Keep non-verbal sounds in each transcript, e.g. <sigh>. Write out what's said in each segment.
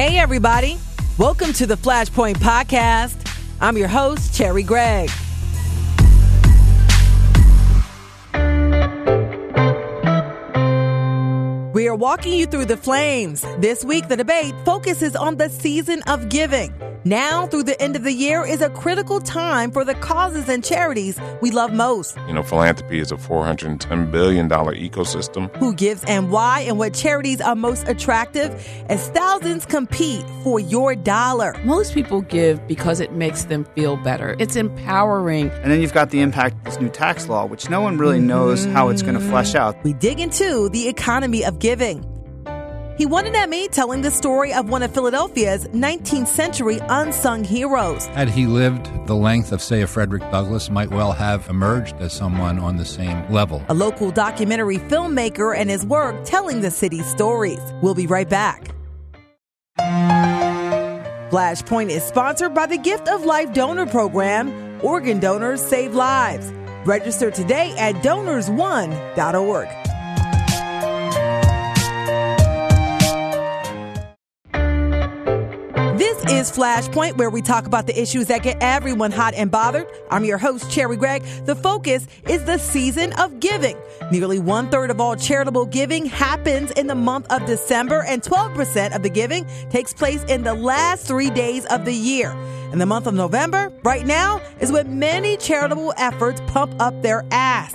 Hey, everybody. Welcome to the Flashpoint Podcast. I'm your host, Cherri Gregg. We are walking you through the flames. This week, the debate focuses on the season of giving. Now, through the end of the year, is a critical time for the causes and charities we love most. You know, philanthropy is a $410 billion ecosystem. Who gives and why, and what charities are most attractive as thousands compete for your dollar. Most people give because it makes them feel better. It's empowering. And then you've got the impact of this new tax law, which no one really knows how it's going to flesh out. We dig into the economy of giving. He won an Emmy telling the story of one of Philadelphia's 19th century unsung heroes. Had he lived the length of, say, a Frederick Douglass, might well have emerged as someone on the same level. A local documentary filmmaker and his work telling the city's stories. We'll be right back. Flashpoint is sponsored by the Gift of Life Donor Program. Organ donors save lives. Register today at donors1.org. is Flashpoint, where we talk about the issues that get everyone hot and bothered. I'm your host, Cherri Gregg. The focus is the season of giving. Nearly one third of all charitable giving happens in the month of December, and 12% of the giving takes place in the last three days of the year. And the month of November, right now, is when many charitable efforts pump up their ass.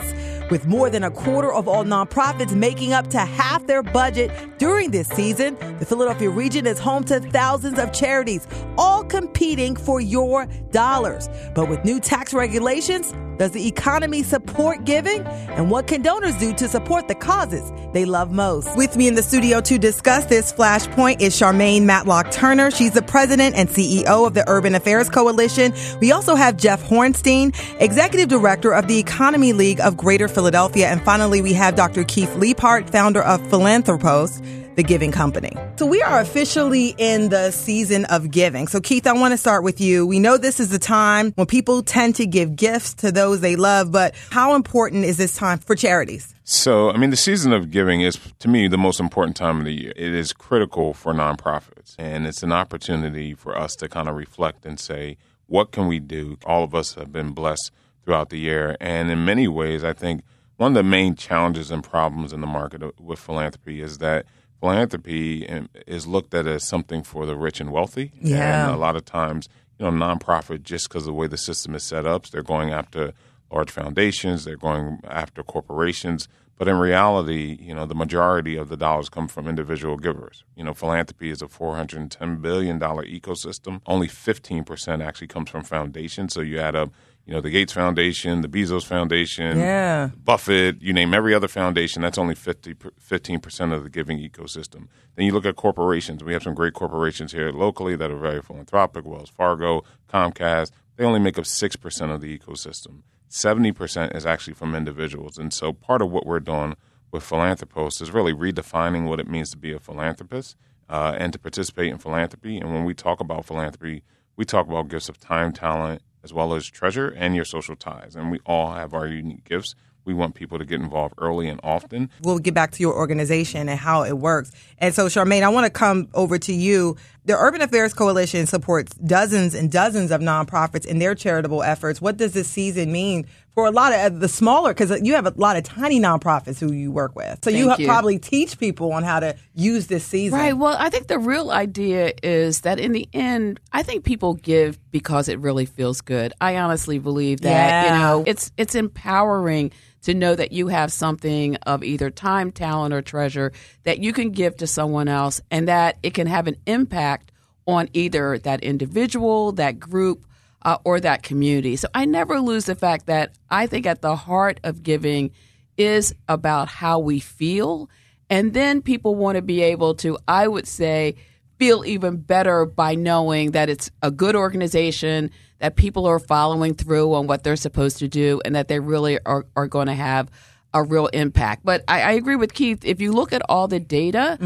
With more than a quarter of all nonprofits making up to half their budget during this season, the Philadelphia region is home to thousands of charities, all competing for your dollars. But with new tax regulations, does the economy support giving? And what can donors do to support the causes they love most? With me in the studio to discuss this flashpoint is Sharmain Matlock Turner. She's the president and CEO of the Urban Affairs Coalition. We also have Jeff Hornstein, executive director of the Economy League of Greater Philadelphia. And finally, we have Dr. Keith Leaphart, founder of Philanthropos the giving company. So we are officially in the season of giving. So Keith, I want to start with you. We know this is the time when people tend to give gifts to those they love, but how important is this time for charities? So, I mean, the season of giving is, to me, the most important time of the year. It is critical for nonprofits, and it's an opportunity for us to kind of reflect and say, what can we do? All of us have been blessed throughout the year, and in many ways, I think one of the main challenges and problems in the market with philanthropy is that philanthropy is looked at as something for the rich and wealthy. Yeah. And a lot of times, you know, nonprofit, just because of the way the system is set up, they're going after large foundations, they're going after corporations. But in reality, you know, the majority of the dollars come from individual givers. You know, philanthropy is a $410 billion ecosystem. Only 15% actually comes from foundations. So you add up, you know, the Gates Foundation, the Bezos Foundation, Yeah. Buffett, you name every other foundation, that's only 50, 15% of the giving ecosystem. Then you look at corporations. We have some great corporations here locally that are very philanthropic, Wells Fargo, Comcast. They only make up 6% of the ecosystem. 70% is actually from individuals. And so part of what we're doing with Philanthropos is really redefining what it means to be a philanthropist uh, and to participate in philanthropy. And when we talk about philanthropy, we talk about gifts of time, talent, as well as treasure and your social ties. And we all have our unique gifts. We want people to get involved early and often. We'll get back to your organization and how it works. And so, Sharmain, I want to come over to you. The Urban Affairs Coalition supports dozens and dozens of nonprofits in their charitable efforts. What does this season mean for a lot of uh, the smaller? Because uh, you have a lot of tiny nonprofits who you work with. So you, you. probably teach people on how to use this season. Right. Well, I think the real idea is that in the end, I think people give because it really feels good. I honestly believe that. Yeah. You know, it's it's empowering to know that you have something of either time, talent, or treasure that you can give to someone else, and that it can have an impact on either that individual, that group, uh, or that community. So I never lose the fact that I think at the heart of giving is about how we feel. And then people want to be able to, I would say, feel even better by knowing that it's a good organization, that people are following through on what they're supposed to do, and that they really are, are going to have a real impact. But I, I agree with Keith. If you look at all the data,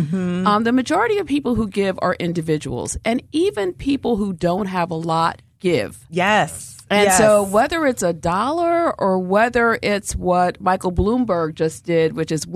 um, the majority of people who give are individuals, and even people who don't have a lot give. Yes. And Yes. so, whether it's a dollar or whether it's what Michael Bloomberg just did, which is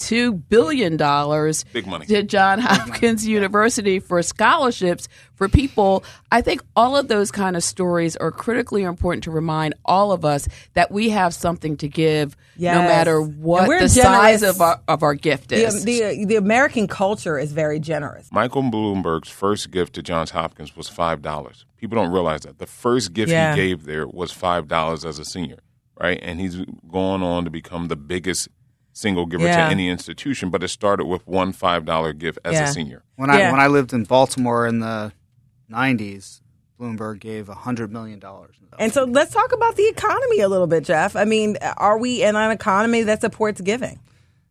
two billion dollars Big money. to John Hopkins University for scholarships for people. I think all of those kind of stories are critically important to remind all of us that we have something to give, no matter what we're the size of our of our gift is. the the American culture is very generous. Michael Bloomberg's first gift to Johns Hopkins was five dollars. People don't realize that the first gift Yeah. he gave there was five dollars as a senior, right? And he's going on to become the biggest single giver Yeah. to any institution. But it started with one five dollar gift as Yeah. a senior. When I Yeah. when I lived in Baltimore in the '90s, Bloomberg gave hundred million dollars. And so let's talk about the economy a little bit, Jeff. I mean, are we in an economy that supports giving?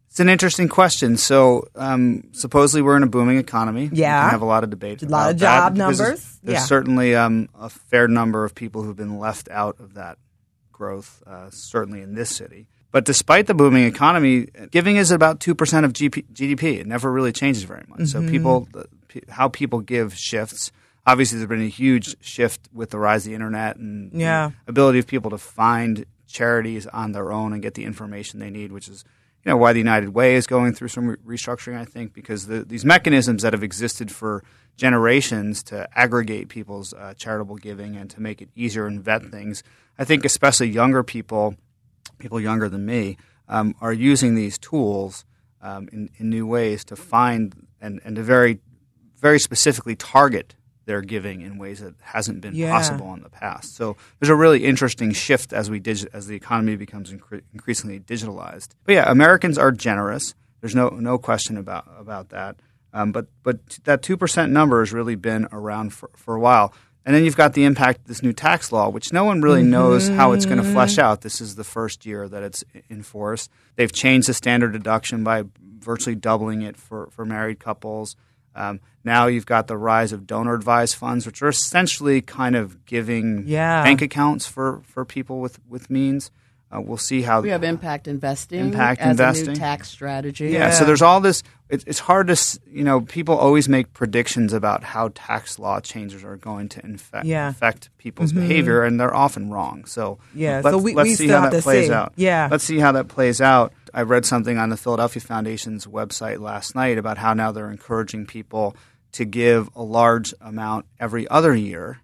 It's an interesting question. So, um, supposedly we're in a booming economy. Yeah. we have a lot of debate. A lot of about that job numbers. There's, there's Yeah. certainly um, a fair number of people who've been left out of that growth, uh, certainly in this city. But despite the booming economy, giving is about two percent of GP, GDP. It never really changes very much. So Mm-hmm. people, how people give shifts. Obviously, there's been a huge shift with the rise of the internet and the Yeah. ability of people to find charities on their own and get the information they need, which is you know why the United Way is going through some re- restructuring. I think because the, these mechanisms that have existed for generations to aggregate people's uh, charitable giving and to make it easier and vet things. I think especially younger people, people younger than me, um, are using these tools um, in, in new ways to find and, and to very very specifically target their giving in ways that hasn't been Yeah. possible in the past. So there's a really interesting shift as we digi- as the economy becomes incre- increasingly digitalized. But yeah, Americans are generous. There's no no question about about that. Um, but but that two percent number has really been around for, for a while. And then you've got the impact of this new tax law, which no one really knows how it's going to flesh out. This is the first year that it's in force. They've changed the standard deduction by virtually doubling it for, for married couples. Um, now you've got the rise of donor advised funds, which are essentially kind of giving Yeah. bank accounts for, for people with, with means. Uh, we'll see how we have impact investing Impact as a investing. new tax strategy. yeah, so there's all this. It, it's hard to, you know, people always make predictions about how tax law changes are going to infect, Yeah. affect people's behavior, and they're often wrong. So Yeah, let's, so we- let's we see how that plays see. out. Yeah. let's see how that plays out. I read something on the Philadelphia Foundation's website last night about how now they're encouraging people to give a large amount every other year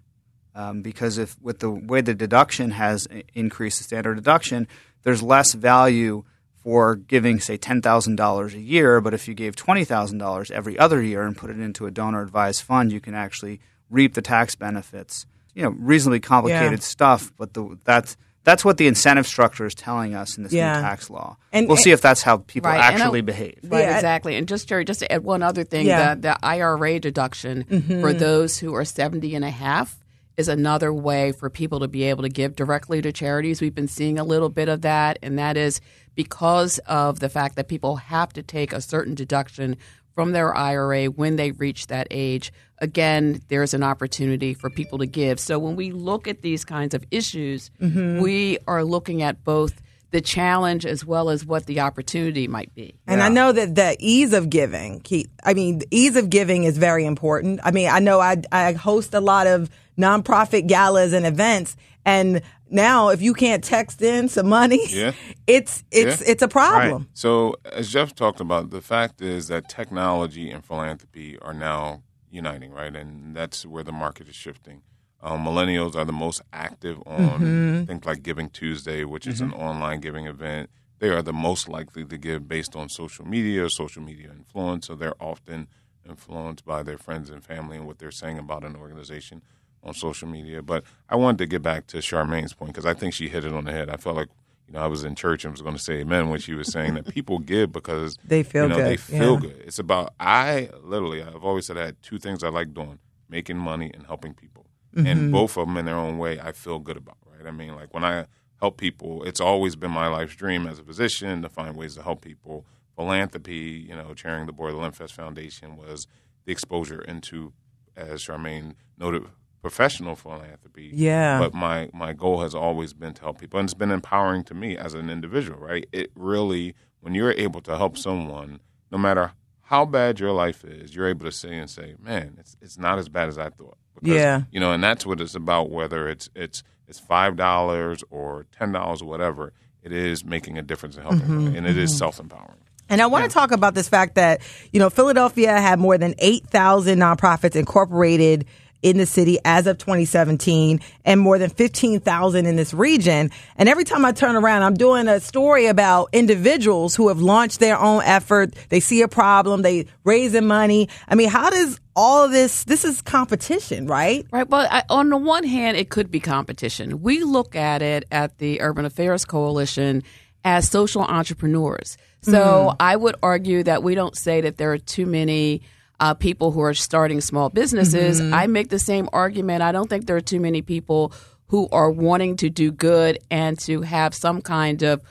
um, because if with the way the deduction has increased the standard deduction, there's less value for giving say ten thousand dollars a year. But if you gave twenty thousand dollars every other year and put it into a donor advised fund, you can actually reap the tax benefits. You know, reasonably complicated stuff, but the, that's that's what the incentive structure is telling us in this Yeah. new tax law. And- we'll see if that's how people Right, and I- actually behave. Right, Yeah. exactly. And just Jerry, just to add one other thing, Yeah. the, the IRA deduction Mm-hmm. for those who are 70 and a half is another way for people to be able to give directly to charities. We've been seeing a little bit of that, and that is because of the fact that people have to take a certain deduction from their IRA when they reach that age. Again, there's an opportunity for people to give. So when we look at these kinds of issues, Mm-hmm. we are looking at both the challenge as well as what the opportunity might be. And I know that the ease of giving, Keith, I mean, the ease of giving is very important. I mean, I know I, I host a lot of nonprofit galas and events, and now if you can't text in some money, Yeah. <laughs> it's it's Yeah. it's a problem. So, as Jeff talked about, the fact is that technology and philanthropy are now uniting, right? And that's where the market is shifting. Um, millennials are the most active on things like Giving Tuesday, which is an online giving event. They are the most likely to give based on social media or social media influence. So they're often influenced by their friends and family and what they're saying about an organization on social media. But I wanted to get back to Sharmain's point because I think she hit it on the head. I felt like you know I was in church and was going to say amen when she was saying that <laughs> people give because They feel you know, They feel yeah. good. It's about I literally I've always said I had two things I like doing: making money and helping people. Mm-hmm. And both of them in their own way, I feel good about. Right? I mean, like when I help people, it's always been my life's dream as a physician to find ways to help people. Philanthropy, you know, chairing the board of the Lenfest Foundation was the exposure into, as Sharmain noted, professional philanthropy. Yeah. But my my goal has always been to help people, and it's been empowering to me as an individual. Right? It really, when you're able to help someone, no matter how bad your life is, you're able to say and say, "Man, it's it's not as bad as I thought." Because, Yeah. You know, and that's what it's about. Whether it's it's it's five dollars or ten dollars or whatever, it is making a difference in helping, Mm-hmm. and it is self empowering. And I want to talk about this fact that, you know, Philadelphia had more than 8,000 nonprofits incorporated in the city as of 2017 and more than 15,000 in this region. And every time I turn around, I'm doing a story about individuals who have launched their own effort. They see a problem, they raising money. I mean, how does all of this, this is competition, right? Right. well I, on the one hand, it could be competition. We look at it at the Urban Affairs Coalition as social entrepreneurs. So mm. I would argue that we don't say that there are too many uh, people who are starting small businesses. Mm-hmm. I make the same argument. I don't think there are too many people who are wanting to do good and to have some kind of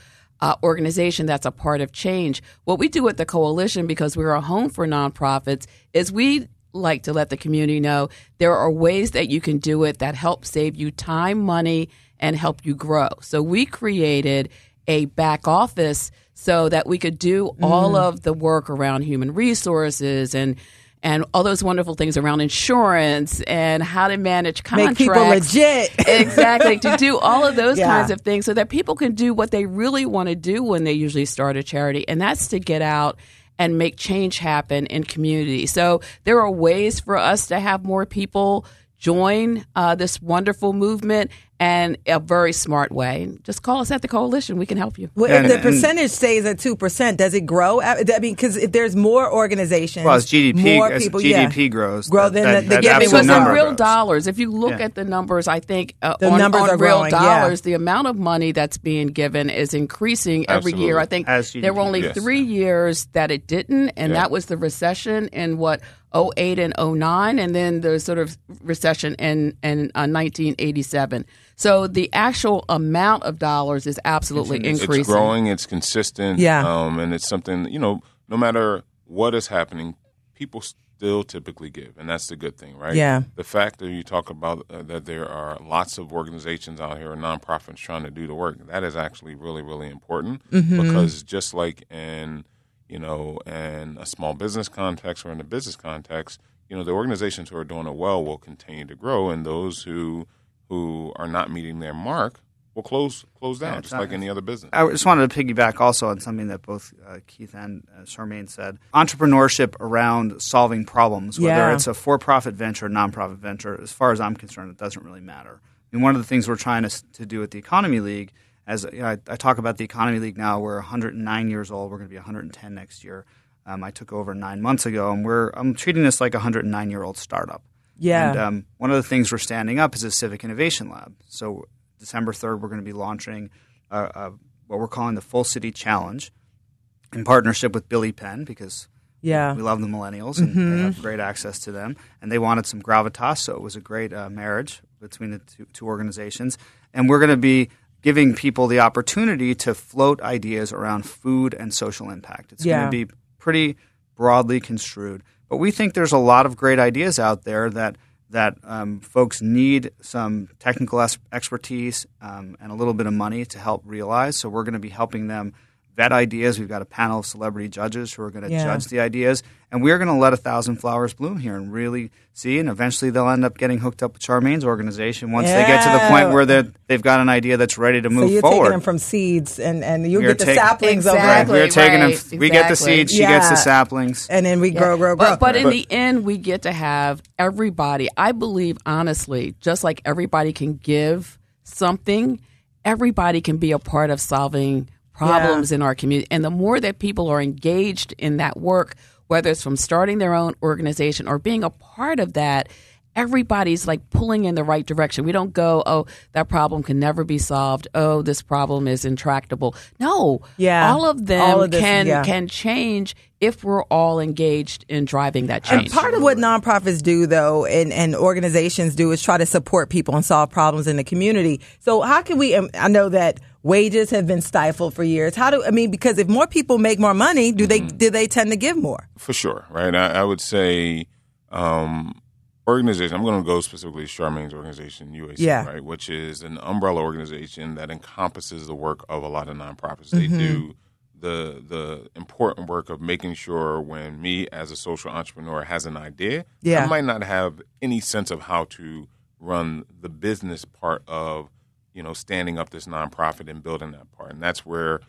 uh, organization that's a part of change. What we do at the coalition, because we're a home for nonprofits, is we like to let the community know there are ways that you can do it that help save you time, money, and help you grow. So we created a back office so that we could do all mm. of the work around human resources and and all those wonderful things around insurance and how to manage contracts. Make people legit. <laughs> exactly. To do all of those yeah. kinds of things so that people can do what they really want to do when they usually start a charity. And that's to get out and make change happen in community. So there are ways for us to have more people join uh, this wonderful movement and a very smart way. Just call us at the coalition. We can help you. Well, and, if the percentage stays at two percent, does it grow? I mean, because if there's more organizations, well, as GDP, more people, as GDP yeah, grows, grow then that, the, the that because in real grows. dollars. If you look yeah. at the numbers, I think uh, the on, numbers on are real growing, dollars, yeah. the amount of money that's being given is increasing every Absolutely. year. I think there were only yes. three years that it didn't, and that was the recession in what 08 and 09, and then the sort of recession in in uh, 1987. So the actual amount of dollars is absolutely it's, increasing. It's growing. It's consistent. Yeah. Um, and it's something you know. No matter what is happening, people still typically give, and that's the good thing, right? Yeah. The fact that you talk about uh, that there are lots of organizations out here, nonprofits trying to do the work, that is actually really, really important mm-hmm. because just like in you know, in a small business context or in a business context, you know, the organizations who are doing it well will continue to grow, and those who who are not meeting their mark will close close down, yeah, just not, like any other business. I just wanted to piggyback also on something that both uh, Keith and uh, Sharmain said. Entrepreneurship around solving problems, whether yeah. it's a for-profit venture, or nonprofit venture, as far as I'm concerned, it doesn't really matter. I mean, one of the things we're trying to, to do at the Economy League, as you know, I, I, talk about the Economy League now, we're 109 years old. We're going to be 110 next year. Um, I took over nine months ago, and we're I'm treating this like a 109 year old startup. Yeah. And um, one of the things we're standing up is a civic innovation lab. So December 3rd, we're going to be launching a what we're calling the Full City Challenge in partnership with Billy Penn because yeah. we love the millennials and mm-hmm. they have great access to them. And they wanted some gravitas, so it was a great uh, marriage between the two, two organizations. And we're going to be giving people the opportunity to float ideas around food and social impact. It's yeah. going to be pretty broadly construed. But we think there's a lot of great ideas out there that that um, folks need some technical expertise um, and a little bit of money to help realize. So we're going to be helping them vet ideas. We've got a panel of celebrity judges who are going to yeah. judge the ideas, and we're going to let a thousand flowers bloom here and really see. And eventually, they'll end up getting hooked up with Sharmain's organization once yeah. they get to the point where they've got an idea that's ready to move so you're forward. taking them from seeds, and, and you we get the take, saplings exactly, over. We're taking right, them. We get the seeds. She yeah. gets the saplings, and then we Yeah. grow, grow, grow. But, but in the end, we get to have everybody. I believe, honestly, just like everybody can give something, everybody can be a part of solving problems Yeah. in our community. And the more that people are engaged in that work, whether it's from starting their own organization or being a part of that, everybody's like pulling in the right direction. We don't go, oh, that problem can never be solved. Oh, this problem is intractable. No, Yeah. all of them All of this, can yeah. can change if we're all engaged in driving that change. Part of what nonprofits do, though, and, and organizations do, is try to support people and solve problems in the community. So, how can we? um, I know that wages have been stifled for years. How do I mean? Because if more people make more money, do they do they tend to give more? For sure, right? I, I would say um, organization. I'm going to go specifically to Sharmain's organization, UAC, Yeah. right, which is an umbrella organization that encompasses the work of a lot of nonprofits. They do the the important work of making sure when me as a social entrepreneur has an idea, Yeah. I might not have any sense of how to run the business part of you know standing up this nonprofit and building that part, and that's where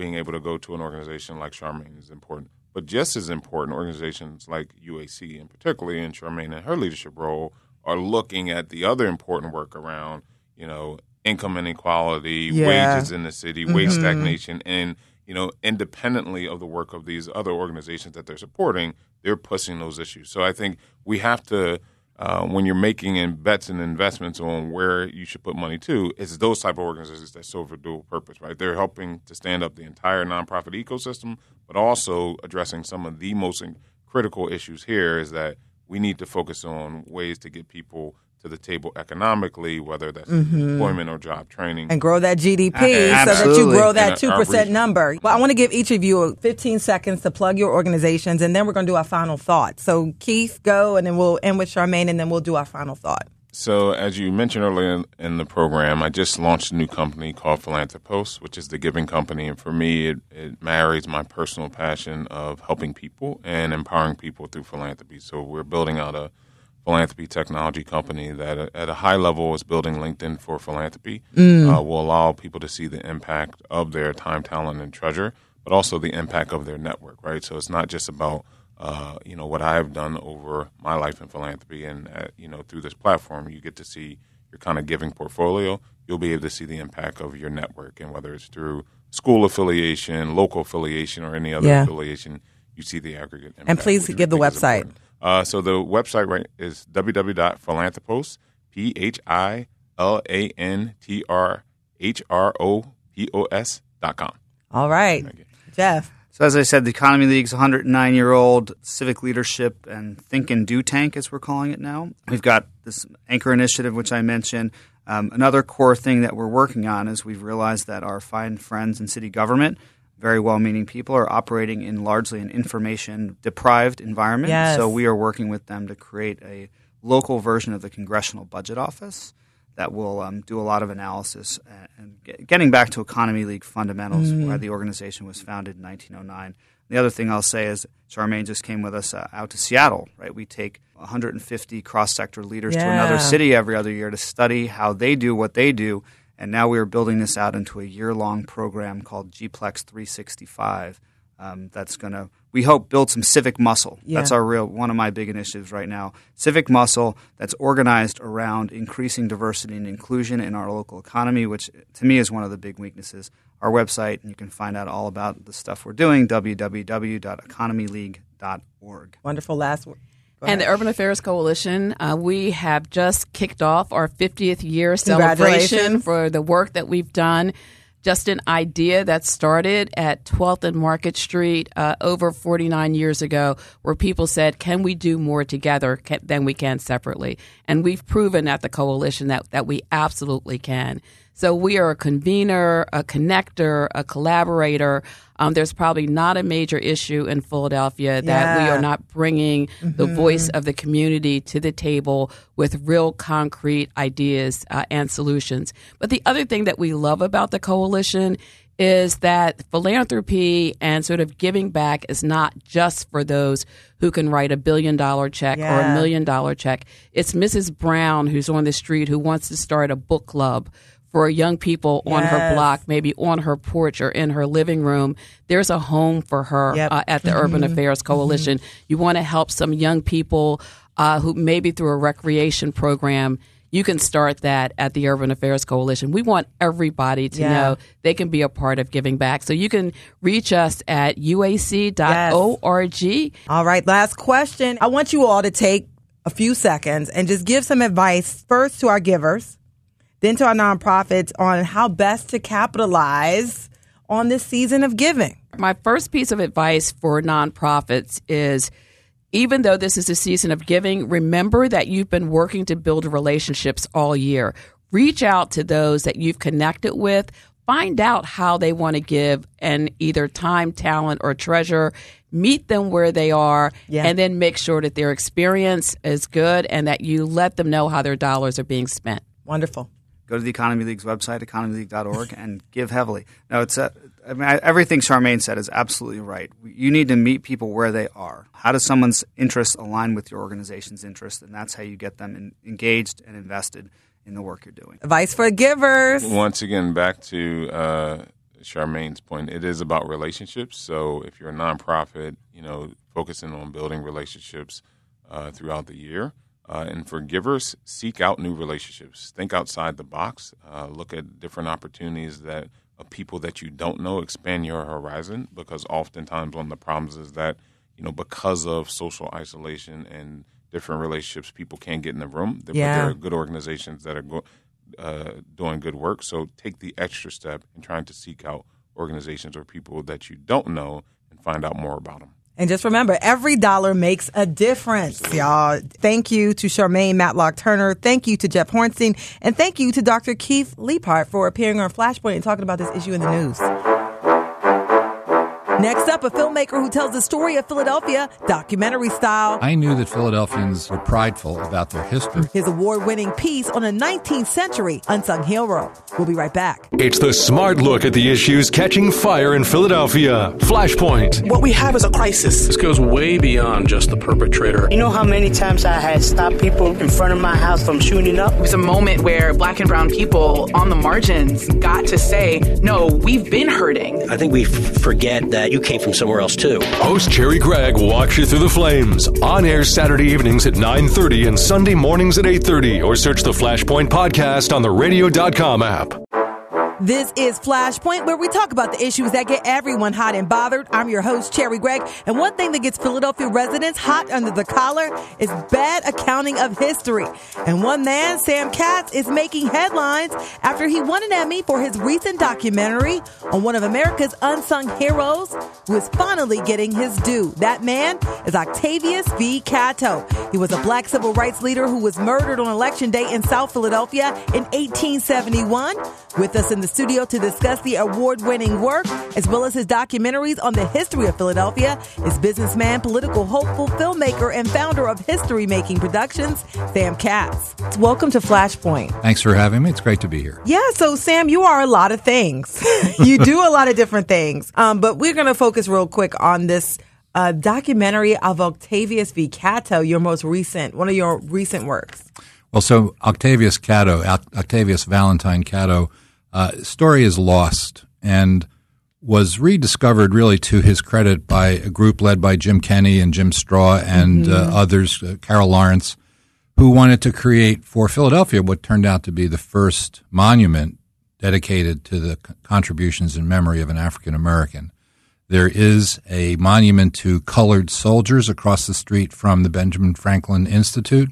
being able to go to an organization like Sharmain is important. But just as important, organizations like UAC, and particularly in Sharmain and her leadership role, are looking at the other important work around, you know, income inequality, Yeah. wages in the city, wage mm-hmm. stagnation, and you know, independently of the work of these other organizations that they're supporting, they're pushing those issues. So I think we have to, uh, when you're making in bets and investments on where you should put money to, it's those type of organizations that serve a dual purpose, right? They're helping to stand up the entire nonprofit ecosystem, but also addressing some of the most critical issues here is that we need to focus on ways to get people to the table economically, whether that's mm-hmm. employment or job training. and grow that GDP so that you grow that 2% number. Well, I want to give each of you 15 seconds to plug your organizations, and then we're going to do our final thought. So Keith, go, and then we'll end with Sharmain, and then we'll do our final thought. So, as you mentioned earlier in, in the program, I just launched a new company called Philanthropos, which is the giving company. And for me, it, it marries my personal passion of helping people and empowering people through philanthropy. So, we're building out a philanthropy technology company that, uh, at a high level, is building LinkedIn for philanthropy. Uh, will allow people to see the impact of their time, talent, and treasure, but also the impact of their network. Right. So, it's not just about uh, you know what I've done over my life in philanthropy, and uh, you know through this platform, you get to see your kind of giving portfolio. You'll be able to see the impact of your network, and whether it's through school affiliation, local affiliation, or any other Yeah. affiliation, you see the aggregate. Impact, please give the website. important. Uh, so the website right is www.philanthropos p h i l a n t r h r o p o s dot com. All right, Jeff. So, as I said, the Economy League's 109 year old civic leadership and think and do tank, as we're calling it now. We've got this anchor initiative, which I mentioned. Um, another core thing that we're working on is we've realized that our fine friends in city government, very well meaning people, are operating in largely an information deprived environment. Yes. So, we are working with them to create a local version of the Congressional Budget Office that will um, do a lot of analysis and, and get, getting back to Economy League fundamentals, where the organization was founded in 1909. The other thing I'll say is Charmaine just came with us uh, out to Seattle. Right, we take 150 cross-sector leaders to another city every other year to study how they do what they do, and now we are building this out into a year-long program called GPlex 365. Um, that's going to, we hope, build some civic muscle. Yeah. That's our real one of my big initiatives right now. Civic muscle that's organized around increasing diversity and inclusion in our local economy, which to me is one of the big weaknesses. Our website, and you can find out all about the stuff we're doing, www.economyleague.org. Wonderful last And the. Urban Affairs Coalition, uh, we have just kicked off our 50th year celebration for the work that we've done. Just an idea that started at 12th and Market Street uh, over 49 years ago, where people said, "Can we do more together than we can separately?" And we've proven at the coalition that that we absolutely can. So we are a convener, a connector, a collaborator. Um, there's probably not a major issue in Philadelphia that we are not bringing the voice of the community to the table with real concrete ideas uh, and solutions. But the other thing that we love about the coalition is that philanthropy and sort of giving back is not just for those who can write a billion dollar check or a million dollar check. It's Mrs. Brown who's on the street who wants to start a book club for young people on her block, maybe on her porch or in her living room. There's a home for her Yep. uh, at the Urban Affairs Coalition. You want to help some young people uh, who maybe through a recreation program. You can start that at the Urban Affairs Coalition. We want everybody to Yeah. know they can be a part of giving back. So you can reach us at uac.org. All right, last question. I want you all to take a few seconds and just give some advice first to our givers, then to our nonprofits on how best to capitalize on this season of giving. My first piece of advice for nonprofits is even though this is a season of giving, remember that you've been working to build relationships all year. Reach out to those that you've connected with. Find out how they want to give and either time, talent, or treasure. Meet them where they are Yeah. and then make sure that their experience is good and that you let them know how their dollars are being spent. Wonderful. Go to the Economy League's website, economyleague.org, and give heavily. No, it's a, I mean, I, everything Sharmain said is absolutely right. You need to meet people where they are. How does someone's interests align with your organization's interests? And that's how you get them in, engaged and invested in the work you're doing. Advice for givers. Once again, back to uh, Sharmain's point, it is about relationships. So if you're a nonprofit, you know, focusing on building relationships uh, throughout the year. Uh, and for givers, seek out new relationships. Think outside the box. Uh, look at different opportunities that of people that you don't know. Expand your horizon because oftentimes one of the problems is that you know because of social isolation and different relationships, people can't get in the room. But Yeah. there are good organizations that are go- uh, doing good work. So take the extra step in trying to seek out organizations or people that you don't know and find out more about them. And just remember, every dollar makes a difference, y'all. Thank you to Sharmain Matlock Turner. Thank you to Jeff Hornstein. And thank you to Dr. Keith Leaphart for appearing on Flashpoint and talking about this issue in the news. Next up, a filmmaker who tells the story of Philadelphia, documentary style. I knew that Philadelphians were prideful about their history. His award winning piece on a 19th century unsung hero. We'll be right back. It's the smart look at the issues catching fire in Philadelphia. Flashpoint. What we have is a crisis. This goes way beyond just the perpetrator. You know how many times I had stopped people in front of my house from shooting up? It was a moment where black and brown people on the margins got to say, no, we've been hurting. I think we f- forget that you came from somewhere else too. Host Cherri Gregg walks you through the flames. On air Saturday evenings at 9.30 and Sunday mornings at 8.30. Or search the Flashpoint podcast on the radio.com app. This is Flashpoint, where we talk about the issues that get everyone hot and bothered. I'm your host, Cherri Gregg. And one thing that gets Philadelphia residents hot under the collar is bad accounting of history. And one man, Sam Katz, is making headlines after he won an Emmy for his recent documentary on one of America's unsung heroes who is finally getting his due. That man is Octavius V. Catto. He was a black civil rights leader who was murdered on election day in South Philadelphia in 1871. With us in the studio to discuss the award winning work as well as his documentaries on the history of Philadelphia is businessman, political hopeful, filmmaker, and founder of History Making Productions, Sam Katz. Welcome to Flashpoint. Thanks for having me. It's great to be here. Yeah, so Sam, you are a lot of things. <laughs> you do a lot of different things. Um, but we're going to focus real quick on this uh, documentary of Octavius V. Catto, your most recent, one of your recent works. Well, so Octavius Catto, Oct- Octavius Valentine Catto, uh, story is lost and was rediscovered really to his credit by a group led by Jim Kenney and Jim Straw and uh, others, uh, Carol Lawrence, who wanted to create for Philadelphia what turned out to be the first monument dedicated to the c- contributions and memory of an African American. There is a monument to colored soldiers across the street from the Benjamin Franklin Institute.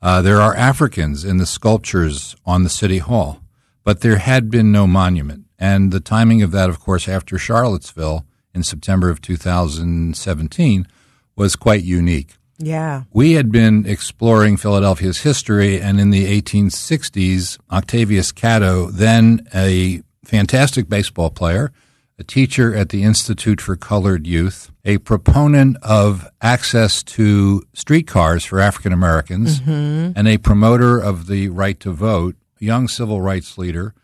Uh, there are Africans in the sculptures on the City Hall, but there had been no monument. And the timing of that, of course, after Charlottesville in September of 2017 was quite unique. Yeah. We had been exploring Philadelphia's history, and in the 1860s, Octavius Catto, then a fantastic baseball player, a teacher at the Institute for Colored Youth, a proponent of access to streetcars for African Americans, mm-hmm. and a promoter of the right to vote, a young civil rights leader,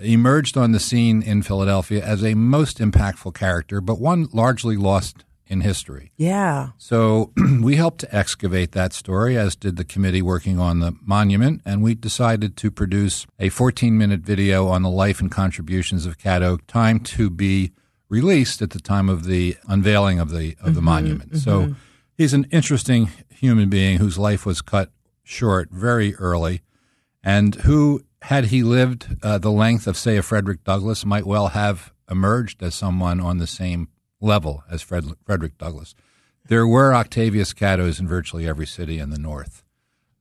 emerged on the scene in Philadelphia as a most impactful character, but one largely lost in history. Yeah. So <clears throat> we helped to excavate that story, as did the committee working on the monument, and we decided to produce a 14 minute video on the life and contributions of Catto, time to be released at the time of the unveiling of the of the mm-hmm, monument. So mm-hmm. he's an interesting human being whose life was cut short very early, and who, had he lived uh, the length of, say, a Frederick Douglass, might well have emerged as someone on the same level as Fred, Frederick Douglass. There were Octavius Cattos in virtually every city in the North,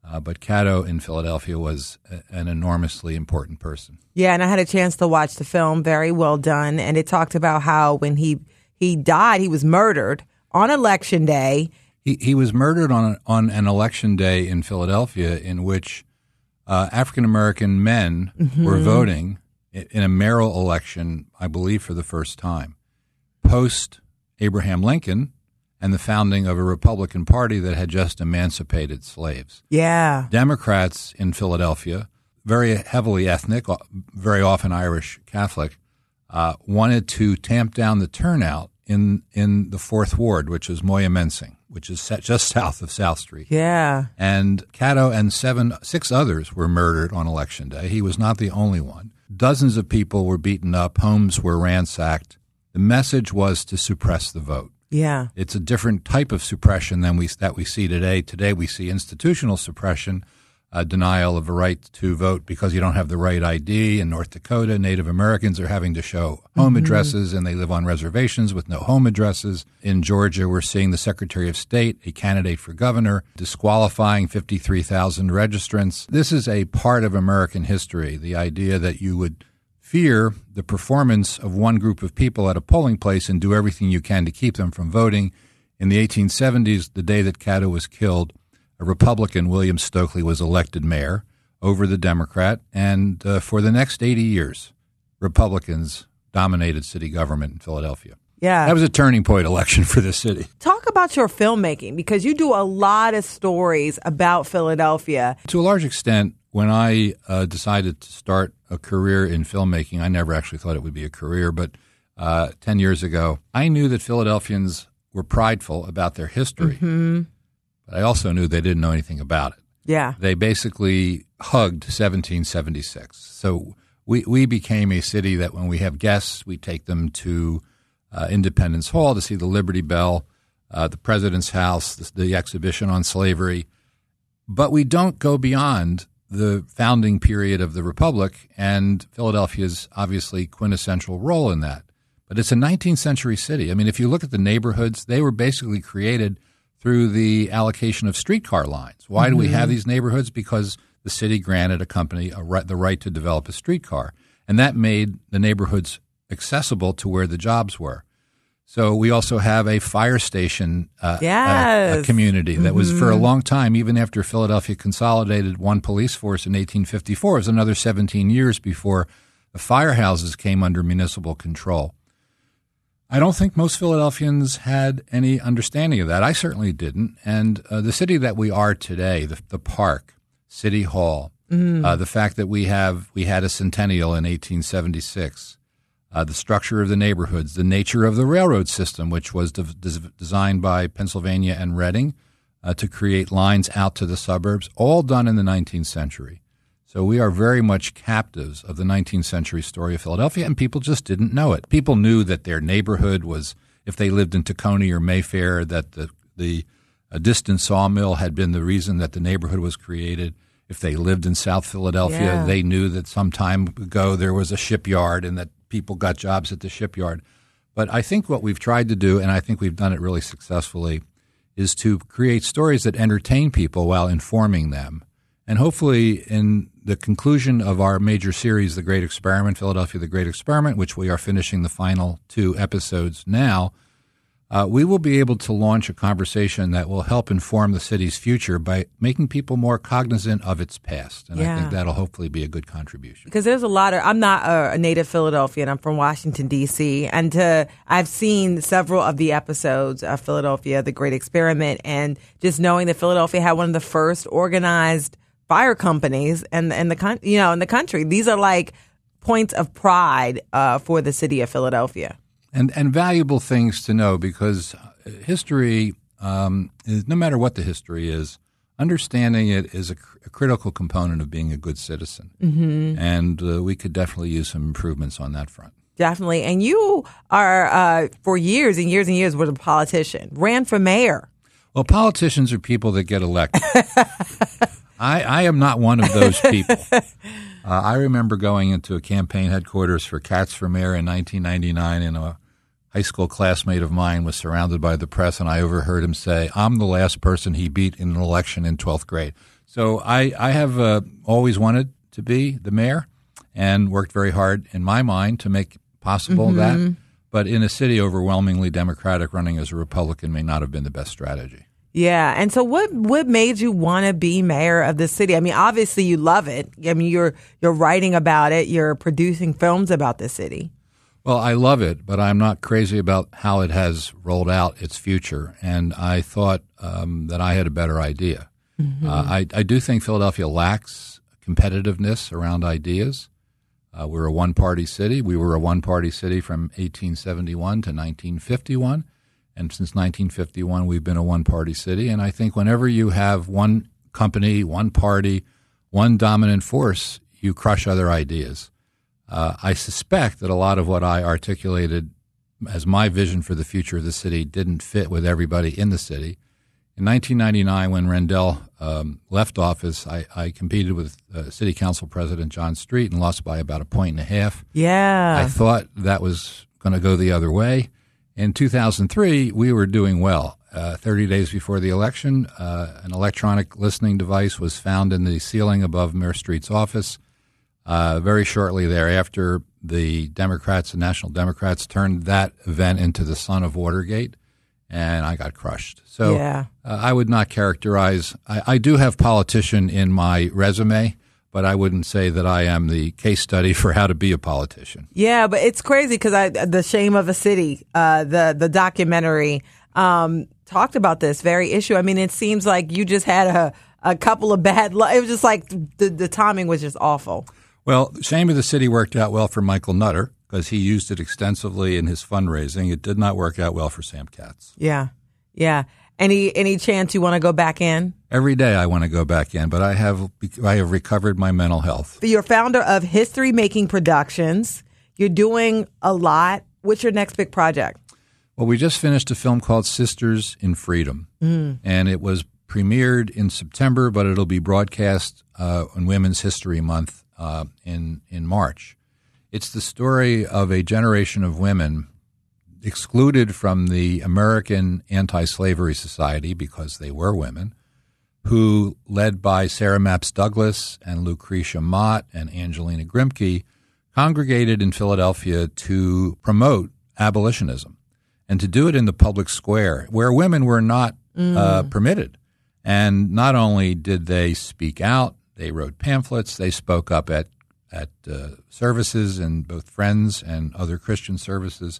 uh, but Catto in Philadelphia was a, an enormously important person. Yeah, and I had a chance to watch the film. Very well done, and it talked about how when he he died, he was murdered on election day. He, he was murdered on, on an election day in Philadelphia in which uh, African American men were voting in a mayoral election, I believe, for the first time, post Abraham Lincoln and the founding of a Republican Party that had just emancipated slaves. Yeah, Democrats in Philadelphia, very heavily ethnic, very often Irish Catholic, uh, wanted to tamp down the turnout in in the fourth ward, which is Moyamensing. Which is set just <laughs> south of South Street. Yeah. And Catto and seven, six others were murdered on election day. He was not the only one. Dozens of people were beaten up. Homes were ransacked. The message was to suppress the vote. Yeah. It's a different type of suppression than we that we see today. Today we see institutional suppression, uh, denial of a right to vote because you don't have the right ID. In North Dakota, Native Americans are having to show home Mhm. addresses and they live on reservations with no home addresses. In Georgia, we're seeing the Secretary of State, a candidate for governor, disqualifying 53,000 registrants. This is a part of American history, the idea that you would fear the performance of one group of people at a polling place and do everything you can to keep them from voting. In the 1870s, the day that Catto was killed, a Republican, William Stokley, was elected mayor over the Democrat. And uh, for the next 80 years, Republicans dominated city government in Philadelphia. Yeah. That was a turning point election for the city. Talk about your filmmaking because you do a lot of stories about Philadelphia. To a large extent, when I uh, decided to start a career in filmmaking, I never actually thought it would be a career, but uh, 10 years ago, I knew that Philadelphians were prideful about their history, hmm but I also knew they didn't know anything about it. Yeah. They basically hugged 1776. So we, we became a city that when we have guests, we take them to uh, Independence Hall to see the Liberty Bell, uh, the President's House, the, the exhibition on slavery. But we don't go beyond the founding period of the Republic and Philadelphia's obviously quintessential role in that. But it's a 19th century city. I mean, if you look at the neighborhoods, they were basically created through the allocation of streetcar lines. Why do we have these neighborhoods? Because the city granted a company a right, the right to develop a streetcar, and that made the neighborhoods accessible to where the jobs were. So we also have a fire station uh, a- a, community that was for a Mhm. long time, even after Philadelphia consolidated one police force in 1854. It was another 17 years before the firehouses came under municipal control. I don't think most Philadelphians had any understanding of that. I certainly didn't. And uh, the city that we are today, the, the park, City Hall, Mm. uh, the fact that we have we had a centennial in 1876, uh, the structure of the neighborhoods, the nature of the railroad system, which was de- des- designed by Pennsylvania and Reading uh, to create lines out to the suburbs, all done in the 19th century. So we are very much captives of the 19th century story of Philadelphia, and people just didn't know it. People knew that their neighborhood was, if they lived in Tacony or Mayfair, that the the a distant sawmill had been the reason that the neighborhood was created. If they lived in South Philadelphia, Yeah. they knew that some time ago there was a shipyard and that people got jobs at the shipyard. But I think what we've tried to do, and I think we've done it really successfully, is to create stories that entertain people while informing them. And hopefully, in the conclusion of our major series, The Great Experiment, Philadelphia, The Great Experiment, which we are finishing the final two episodes now, uh, we will be able to launch a conversation that will help inform the city's future by making people more cognizant of its past. And I think that'll hopefully be a good contribution. because there's a lot of I'm not a, a native Philadelphian. I'm from Washington D.C. and uh, I've seen several of the episodes of Philadelphia, the Great Experiment, and just knowing that Philadelphia had one of the first organized fire companies and and the you know in the country. These are like points of pride uh, for the city of Philadelphia. and and valuable things to know because history, um, is, no matter what the history is, understanding it is a, cr- a critical component of being a good citizen. Mhm. And uh, we could definitely use some improvements on that front. Definitely, and you are uh, for years and years and years was a politician, ran for mayor. Well, politicians are people that get elected. <laughs> I, I am not one of those <laughs> people. Uh, I remember going into a campaign headquarters for Katz for Mayor in 1999, and a high school classmate of mine was surrounded by the press, and I overheard him say, "I'm the last person he beat in an election in 12th grade." So I, I have uh, always wanted to be the mayor, and worked very hard in my mind to make possible Mhm. that. But in a city overwhelmingly Democratic, running as a Republican may not have been the best strategy. Yeah, and so what what made you want to be mayor of the city? I mean, obviously you love it. I mean, you're you're writing about it, you're producing films about the city. Well, I love it, but I'm not crazy about how it has rolled out its future. And I thought um, that I had a better idea. Mhm. Uh, I, I do think Philadelphia lacks competitiveness around ideas. Uh, we're a one party city. We were a one party city from 1871 to 1951. And since 1951, we've been a one party city. And I think whenever you have one company, one party, one dominant force, you crush other ideas. Uh, I suspect that a lot of what I articulated as my vision for the future of the city didn't fit with everybody in the city. In 1999, when Rendell um, left office, I, I competed with uh, City Council President John Street and lost by about a point and a half. Yeah. I thought that was going to go the other way. In 2003, we were doing well. Uh, 30 days before the election, uh, an electronic listening device was found in the ceiling above Mayor Street's office. Uh, very shortly thereafter, the Democrats, the National Democrats, turned that event into the son of Watergate, and I got crushed. So Yeah. uh, I would not characterize. I, I do have politician in my resume, but I wouldn't say that I am the case study <laughs> for how to be a politician. Yeah, but it's crazy because I the shame of a city, uh, the the documentary um, talked about this very issue. I mean, it seems like you just had a a couple of bad. <laughs> Lo- it was just like the the timing was just awful. Well, Shame of the City worked out well for Michael Nutter because he used it extensively in his fundraising. It did not work out well for Sam Katz. Yeah, yeah. Any any chance you want to go back in? Every day I want to go back in, but I have I have recovered my mental health. You're founder of History Making Productions. You're doing a lot. What's your next big project? Well, we just finished a film called Sisters in Freedom, and it was premiered in September, but it'll be broadcast uh, on Women's History Month uh, in in March. It's the story of a generation of women excluded from the American Anti-Slavery Society because they were women, who, led by Sarah Mapps Douglass and Lucretia Mott and Angelina Grimke, congregated in Philadelphia to promote abolitionism and to do it in the public square where women were not uh, permitted. And not only did they speak out, they wrote pamphlets, they spoke up at at uh, services and both Friends and other Christian services.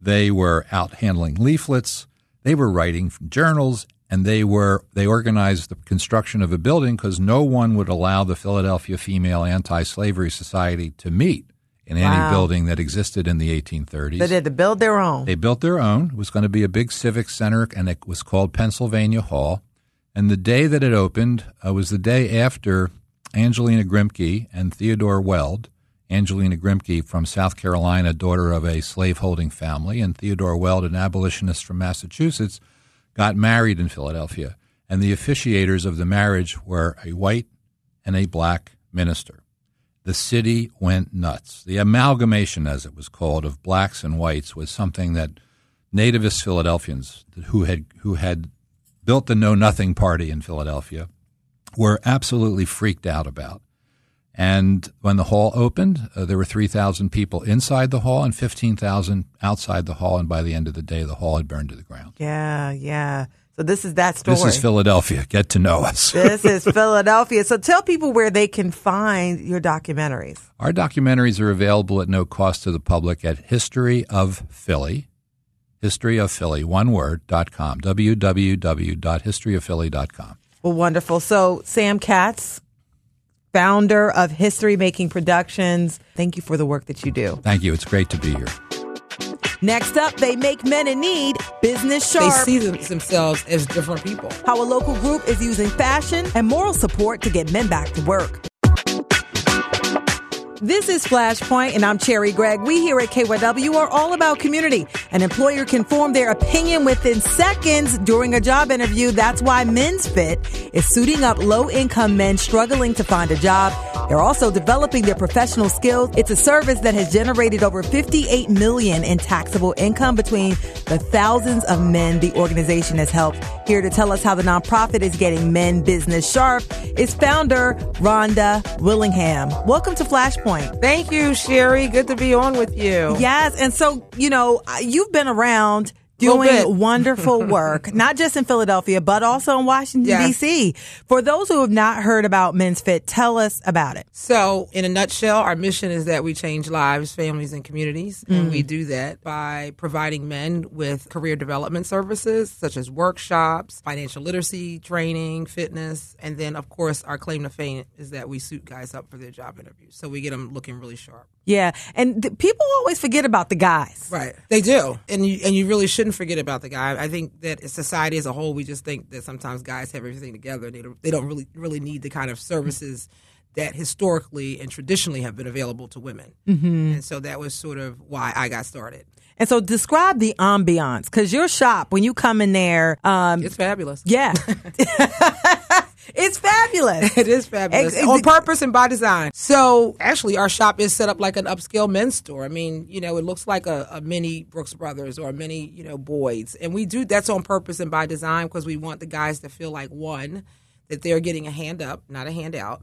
They were out handling leaflets. They were writing journals, and they were they organized the construction of a building because no one would allow the Philadelphia Female Anti-Slavery Society to meet in any Wow. building that existed in the 1830s. They had to build their own. They built their own. It was going to be a big civic center, and it was called Pennsylvania Hall. And the day that it opened uh, was the day after Angelina Grimke and Theodore Weld. Angelina Grimke from South Carolina, daughter of a slaveholding family, and Theodore Weld, an abolitionist from Massachusetts, got married in Philadelphia. And the officiators of the marriage were a white and a black minister the city went nuts. The amalgamation, as it was called, of blacks and whites was something that nativist Philadelphians who had who had built the Know Nothing Party in Philadelphia were absolutely freaked out about. And when the hall opened, uh, there were 3,000 people inside the hall and 15,000 outside the hall. And by the end of the day, the hall had burned to the ground. Yeah, yeah. So this is that story. This is Philadelphia. Get to know us. <laughs> this is Philadelphia. So tell people where they can find your documentaries. Our documentaries are available at no cost to the public at History of Philly, History of Philly, one word, dot com, www.historyofphilly.com. Well, wonderful. So Sam Katz, founder of History Making Productions. Thank you for the work that you do. Thank you. It's great to be here. Next up, they make men in need business sharp. They see them, themselves as different people. How a local group is using fashion and moral support to get men back to work. This is Flashpoint, and I'm Cherri Gregg. We here at KYW are all about community. An employer can form their opinion within seconds during a job interview. That's why MenzFit is suiting up low income men struggling to find a job. They're also developing their professional skills. It's a service that has generated over 58 million in taxable income between the thousands of men the organization has helped. Here to tell us how the nonprofit is getting men business sharp is founder Rhonda Willingham. Welcome to Flashpoint. Thank you, Cherri. Good to be on with you. Yes, and so you know you've been around. Doing wonderful <laughs> work, not just in Philadelphia, but also in Washington Yes. D.C. For those who have not heard about MenzFit, tell us about it. So, in a nutshell, our mission is that we change lives, families, and communities. And Mm. we do that by providing men with career development services such as workshops, financial literacy training, fitness. And then, of course, our claim to fame is that we suit guys up for their job interviews. So, we get them looking really sharp. Yeah, and th- people always forget about the guys. Right, they do, and you and you really shouldn't forget about the guy. I think that society as a whole, we just think that sometimes guys have everything together. They don't, they don't really really need the kind of services that historically and traditionally have been available to women. Mm-hmm. And so that was sort of why I got started. And so describe the ambiance because your shop, when you come in there, um, it's fabulous. Yeah. <laughs> <laughs> it's fabulous. <laughs> It is fabulous. Ex- On purpose and by design. So actually, our shop is set up like an upscale men's store. I mean, you know, it looks like a, a mini Brooks Brothers or a mini, you know, Boyd's. And we do that's on purpose and by design because we want the guys to feel like one, that they're getting a hand up, not a handout.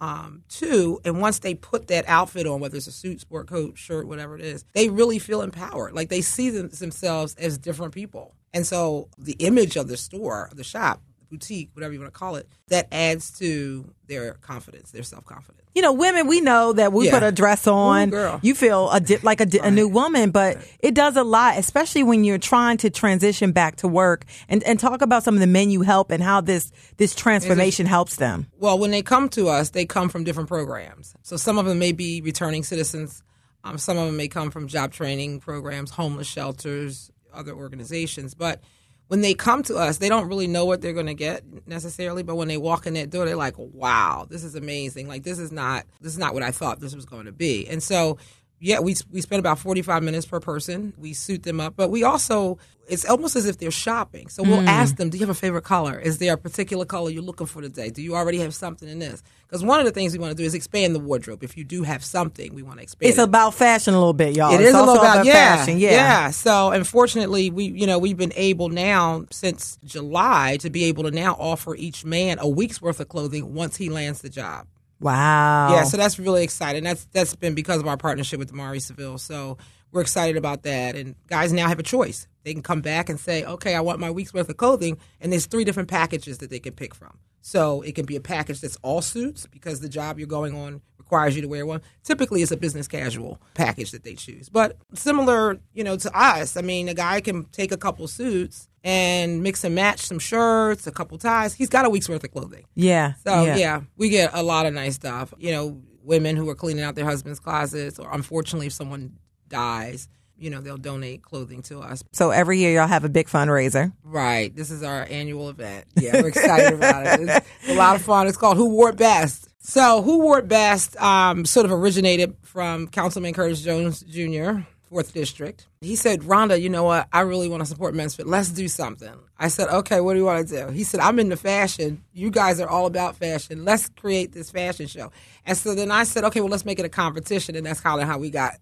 Um, two, and once they put that outfit on, whether it's a suit, sport coat, shirt, whatever it is, they really feel empowered. Like they see them, themselves as different people. And so the image of the store, the shop, boutique, whatever you want to call it, that adds to their confidence, their self confidence. You know, women, we know that we Yeah. put a dress on, Ooh, girl. you feel a di- like a, di- a new woman, but it does a lot, especially when you're trying to transition back to work and, and talk about some of the men you help and how this, this transformation helps them. Well, when they come to us, they come from different programs. So some of them may be returning citizens. Um, some of them may come from job training programs, homeless shelters, other organizations. But when they come to us, they don't really know what they're going to get necessarily. But when they walk in that door, they're like, "Wow, this is amazing! Like this is not this is not what I thought this was going to be." And so, yeah, we we spend about forty five minutes per person. We suit them up, but we also it's almost as if they're shopping. So we'll Mm. ask them, "Do you have a favorite color? Is there a particular color you're looking for today? Do you already have something in this?" Because one of the things we want to do is expand the wardrobe. If you do have something, we want to expand. It's it. about fashion a little bit, y'all. It It's is a little about, yeah, fashion. Yeah, yeah. So unfortunately, we you know we've been able now since July to be able to now offer each man a week's worth of clothing once he lands the job. Wow. Yeah, so that's really exciting. That's that's been because of our partnership with Mari Seville. So we're excited about that. And guys now have a choice. They can come back and say, okay, I want my week's worth of clothing, and there's three different packages that they can pick from. So it can be a package that's all suits because the job you're going on requires you to wear one. Typically, it's a business casual package that they choose. But similar, you know, to us, I mean, a guy can take a couple suits and mix and match some shirts, a couple ties. He's got a week's worth of clothing. Yeah. So yeah. we get a lot of nice stuff. You know, women who are cleaning out their husband's closets, or unfortunately, if someone dies, you know, they'll donate clothing to us. So every year y'all have a big fundraiser. Right. This is our annual event. Yeah, we're excited about it. It's a lot of fun. It's called Who Wore It Best. So Who Wore It Best um, sort of originated from Councilman Curtis Jones Jr., Fourth District. He said, Rhonda, you know what? I really want to support MenzFit. Let's do something. I said, okay, what do you want to do? He said, I'm into fashion. You guys are all about fashion. Let's create this fashion show. And so then I said, okay, well, let's make it a competition. And that's kind of how we got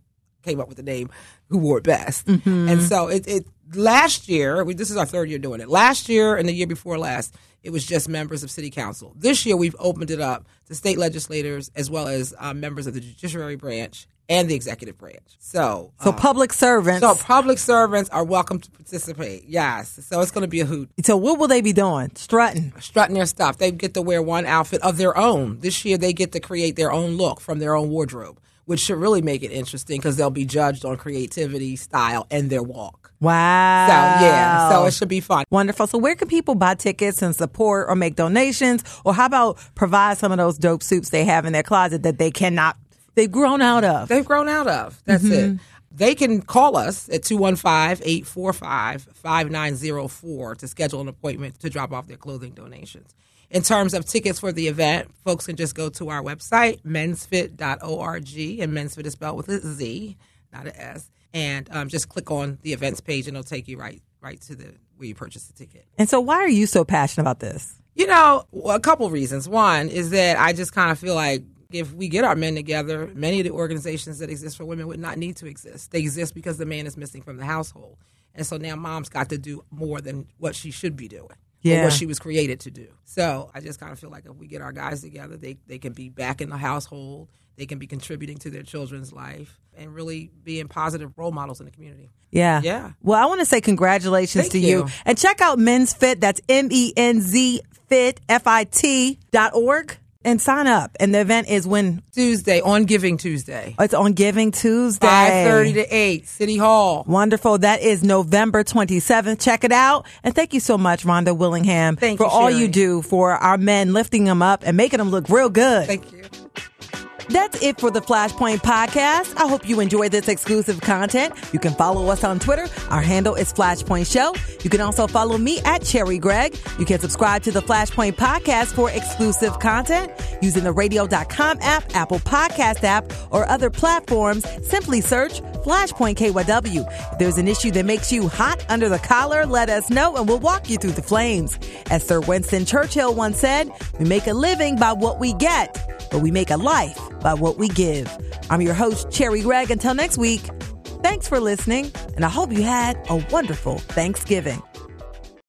came up with the name Who Wore It Best. And so it, it last year, we, this is our third year doing it. Last year and the year before last, it was just members of city council. This year, we've opened it up to state legislators as well as uh, members of the judiciary branch and the executive branch. So, So uh, public servants. so public servants are welcome to participate. Yes, so it's going to be a hoot. So what will they be doing? Strutting. Strutting their stuff. They get to wear one outfit of their own. This year, they get to create their own look from their own wardrobe, which should really make it interesting because they'll be judged on creativity, style, and their walk. Wow. So yeah, so it should be fun. Wonderful. So where can people buy tickets and support or make donations? Or how about provide some of those dope suits they have in their closet that they cannot, they've grown out of? They've grown out of. That's it. They can call us at 215-845-5904 to schedule an appointment to drop off their clothing donations. In terms of tickets for the event, folks can just go to our website, menzfit.org, and menzfit is spelled with a Z, not an S, and um, just click on the events page and it'll take you right right to the where you purchase the ticket. And so why are you so passionate about this? You know, a couple reasons. One is that I just kind of feel like if we get our men together, many of the organizations that exist for women would not need to exist. They exist because the man is missing from the household. And so now mom's got to do more than what she should be doing. Or Yeah. what she was created to do. So I just kind of feel like if we get our guys together, they, they can be back in the household, they can be contributing to their children's life, and really being positive role models in the community. Yeah. Yeah. Well, I want to say congratulations Thank to you. you. And check out MenzFit. That's M E N Z Fit F I T dot org and sign up. And the event is when Tuesday, on Giving Tuesday. it's on Giving Tuesday. 5.30 to 8, City Hall. Wonderful. That is November 27th. Check it out. And thank you so much, Rhonda Willingham, Thank for you, all Cherri. you do for our men, lifting them up and making them look real good. Thank you. That's it for the Flashpoint podcast. I hope you enjoyed this exclusive content. You can follow us on Twitter. Our handle is Flashpoint Show. You can also follow me at Cherri Gregg. You can subscribe to the Flashpoint podcast for exclusive content using the radio.com app, Apple Podcast app, or other platforms. Simply search Flashpoint KYW. If there's an issue that makes you hot under the collar, let us know and we'll walk you through the flames. As Sir Winston Churchill once said, we make a living by what we get, but we make a life by what we give. I'm your host, Cherri Gregg. Until next week, thanks for listening, and I hope you had a wonderful Thanksgiving.